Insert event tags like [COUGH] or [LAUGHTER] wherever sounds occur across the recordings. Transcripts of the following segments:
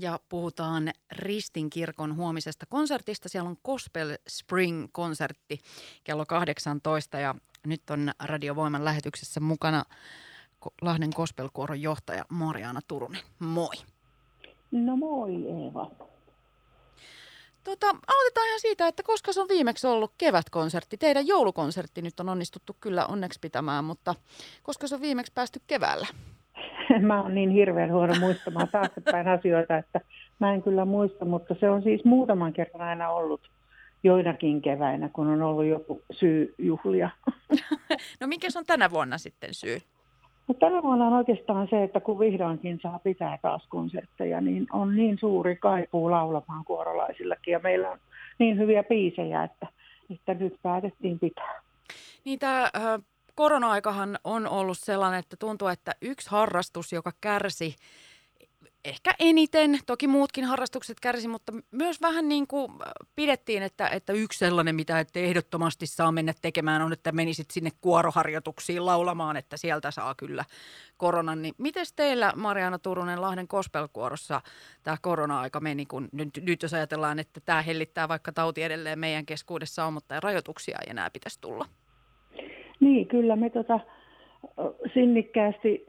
ja puhutaan Ristin kirkon huomisesta konsertista. Siellä on Gospel Spring-konsertti kello 18 ja nyt on Radiovoiman lähetyksessä mukana Lahden Gospel-kuoron johtaja Mariana Turunen. Moi. No moi Eeva. Tota, aloitetaan ihan siitä, että koska se on viimeksi ollut kevätkonsertti. Teidän joulukonsertti nyt on onnistuttu kyllä onneksi pitämään, mutta koska se on viimeksi päästy keväällä? [LAUGHS] Mä oon niin hirveän huono muistamaan taaksepäin asioita, että mä en kyllä muista, mutta se on siis muutaman kerran aina ollut joinakin keväinä, kun on ollut joku syy juhlia. [LAUGHS] No mikä on tänä vuonna sitten syy? No, tänä vuonna on oikeastaan se, että kun vihdoinkin saa pitää taas konsertteja, niin on niin suuri kaipuu laulamaan kuorolaisillakin. Ja meillä on niin hyviä biisejä, että, että nyt päätettiin pitää. Tämä äh, korona-aikahan on ollut sellainen, että tuntuu, että yksi harrastus, joka kärsi ehkä eniten, toki muutkin harrastukset kärsi, mutta myös vähän niin kuin pidettiin, että, että yksi sellainen, mitä et ehdottomasti saa mennä tekemään, on, että menisit sinne kuoroharjoituksiin laulamaan, että sieltä saa kyllä koronan. Niin miten teillä, Mariana Turunen, Lahden Kospelkuorossa tämä korona-aika meni, kun nyt, nyt jos ajatellaan, että tämä hellittää vaikka tauti edelleen meidän keskuudessa on, mutta rajoituksia ei enää pitäisi tulla? Niin, kyllä me tota, sinnikkäästi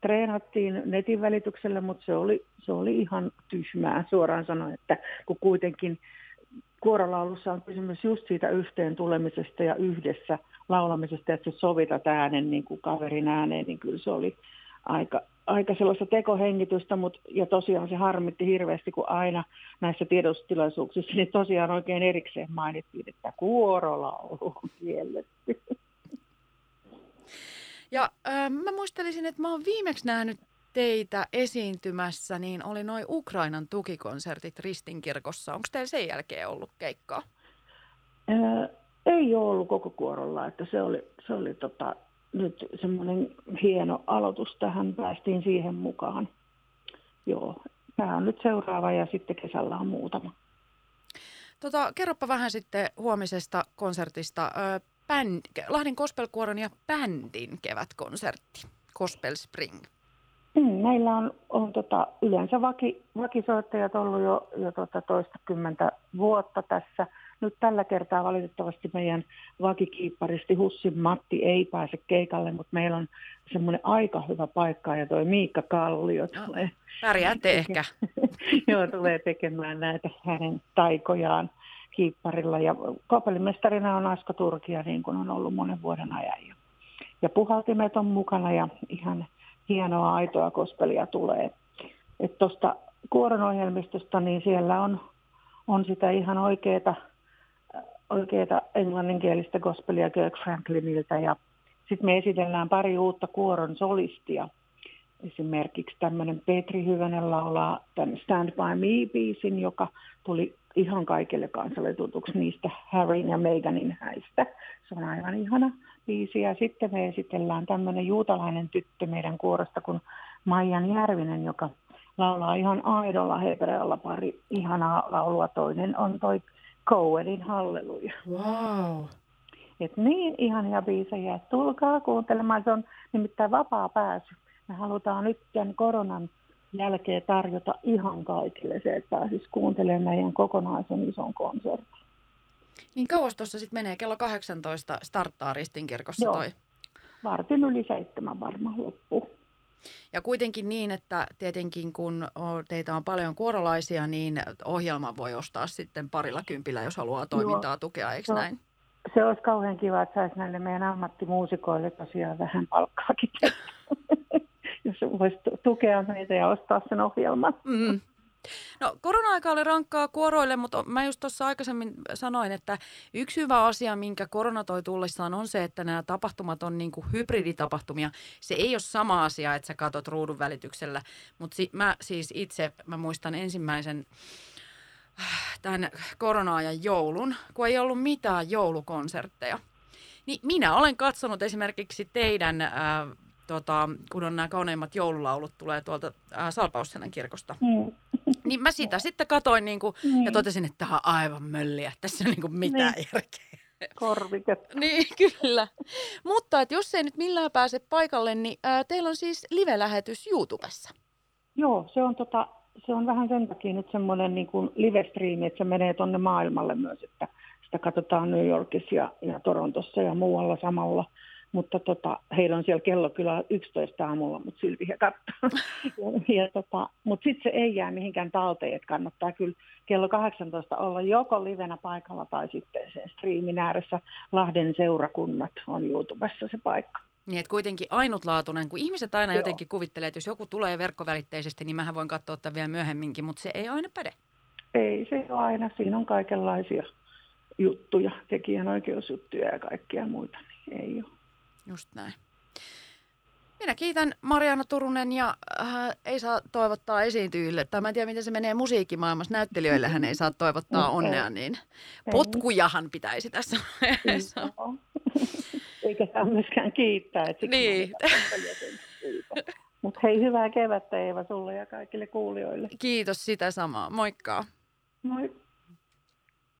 treenattiin netin välityksellä, mutta se oli, se oli ihan tyhmää suoraan sanoen, että kun kuitenkin kuorolaulussa on kysymys just siitä yhteen tulemisesta ja yhdessä laulamisesta, että sä sovitat äänen niin kuin kaverin ääneen, niin kyllä se oli aika, aika sellaista tekohengitystä, mutta, ja tosiaan se harmitti hirveästi, kun aina näissä tiedostilaisuuksissa, niin tosiaan oikein erikseen mainittiin, että kuorolaulu on kielletty. Ja äh, mä muistelisin, että mä oon viimeksi nähnyt teitä esiintymässä, niin oli noin Ukrainan tukikonsertit Ristinkirkossa. Onko teillä sen jälkeen ollut keikkaa? Ää, ei ole ollut koko kuorolla, että se oli, se oli tota, nyt semmoinen hieno aloitus tähän, päästiin siihen mukaan. Joo, tämä on nyt seuraava ja sitten kesällä on muutama. Tota, kerropa vähän sitten huomisesta konsertista bänd, Lahden Kospelkuoron ja bändin kevätkonsertti, Gospel Spring. Mm, meillä on, on tota, yleensä vaki, vakisoittajat ollut jo, jo tota toistakymmentä vuotta tässä. Nyt tällä kertaa valitettavasti meidän vakikiipparisti Hussin Matti ei pääse keikalle, mutta meillä on semmoinen aika hyvä paikka ja toi Miikka Kallio no, tulee. Pärjäätte [LAUGHS] ehkä. Joo, tulee tekemään näitä hänen taikojaan kiipparilla. Ja kopellimestarina on Asko Turkia, niin kuin on ollut monen vuoden ajan. Ja, ja puhaltimet on mukana ja ihan hienoa aitoa kospelia tulee. Että tuosta kuoron ohjelmistosta, niin siellä on, on sitä ihan oikeeta, oikeeta englanninkielistä gospelia Kirk Franklinilta ja sitten me esitellään pari uutta kuoron solistia. Esimerkiksi tämmöinen Petri Hyvänen laulaa tämän Stand By Me-biisin, joka tuli ihan kaikille kansalle tutuksi niistä Harryn ja Meganin häistä. Se on aivan ihana biisi. Ja sitten me esitellään tämmöinen juutalainen tyttö meidän kuorosta kuin Maijan Järvinen, joka laulaa ihan aidolla hebrealla pari ihanaa laulua. Toinen on toi Cohenin Halleluja. Wow. Et niin ihania biisejä. Tulkaa kuuntelemaan. Se on nimittäin vapaa pääsy. Me halutaan nyt tämän koronan jälkeen tarjota ihan kaikille se, että pääsisi kuuntelemaan meidän kokonaisen ison konsertin. Niin kauas tuossa sitten menee, kello 18 starttaa Ristinkirkossa Joo. toi. Vartin yli seitsemän varmaan loppu. Ja kuitenkin niin, että tietenkin kun teitä on paljon kuorolaisia, niin ohjelma voi ostaa sitten parilla kympillä, jos haluaa toimintaa Joo. tukea, eikö no, näin? Se olisi kauhean kiva, että saisi näille meidän ammattimuusikoille tosiaan vähän palkkaakin voisi tukea meitä ja ostaa sen ohjelman. Mm. No korona-aika oli rankkaa kuoroille, mutta mä just tuossa aikaisemmin sanoin, että yksi hyvä asia, minkä korona toi tullessaan on se, että nämä tapahtumat on niin kuin hybriditapahtumia. Se ei ole sama asia, että sä katot ruudun välityksellä, mutta si- mä siis itse, mä muistan ensimmäisen äh, tämän korona-ajan joulun, kun ei ollut mitään joulukonsertteja. Niin minä olen katsonut esimerkiksi teidän äh, tota, kun on nämä kauneimmat joululaulut tulee tuolta ää, Salpausselän kirkosta. Mm. Niin mä sitä sitten katoin niin kuin, mm. ja totesin, että tämä on aivan mölliä, tässä ei niin kuin mitään niin. järkeä. Korviket. [LAUGHS] niin, kyllä. Mutta että jos ei nyt millään pääse paikalle, niin ää, teillä on siis live-lähetys YouTubessa. Joo, se on, tota, se on vähän sen takia nyt semmoinen niin kuin live-striimi, että se menee tuonne maailmalle myös, että sitä katsotaan New Yorkissa ja, ja Torontossa ja muualla samalla. Mutta tota, heillä on siellä kello kyllä 11 aamulla, mutta silti he katsoo. [LAUGHS] ja, ja tota, mutta sitten se ei jää mihinkään talteen, että kannattaa kyllä kello 18 olla joko livenä paikalla tai sitten sen striimin ääressä. Lahden seurakunnat on YouTubessa se paikka. Niin, että kuitenkin ainutlaatuinen, kun ihmiset aina Joo. jotenkin kuvittelee, että jos joku tulee verkkovälitteisesti, niin mähän voin katsoa tämän vielä myöhemminkin, mutta se ei aina päde. Ei se ole aina. Siinä on kaikenlaisia juttuja, tekijänoikeusjuttuja ja kaikkia muita, niin ei ole. Just näin. Minä kiitän Mariana Turunen ja äh, ei saa toivottaa esiintyjille, tai mä en tiedä miten se menee musiikkimaailmassa, näyttelijöille hän ei saa toivottaa onnea, niin potkujahan pitäisi tässä vaiheessa. [LAUGHS] Eikä saa myöskään kiittää. Että niin. Mutta hei, hyvää kevättä Eeva sulle ja kaikille kuulijoille. Kiitos sitä samaa. Moikka. Moi.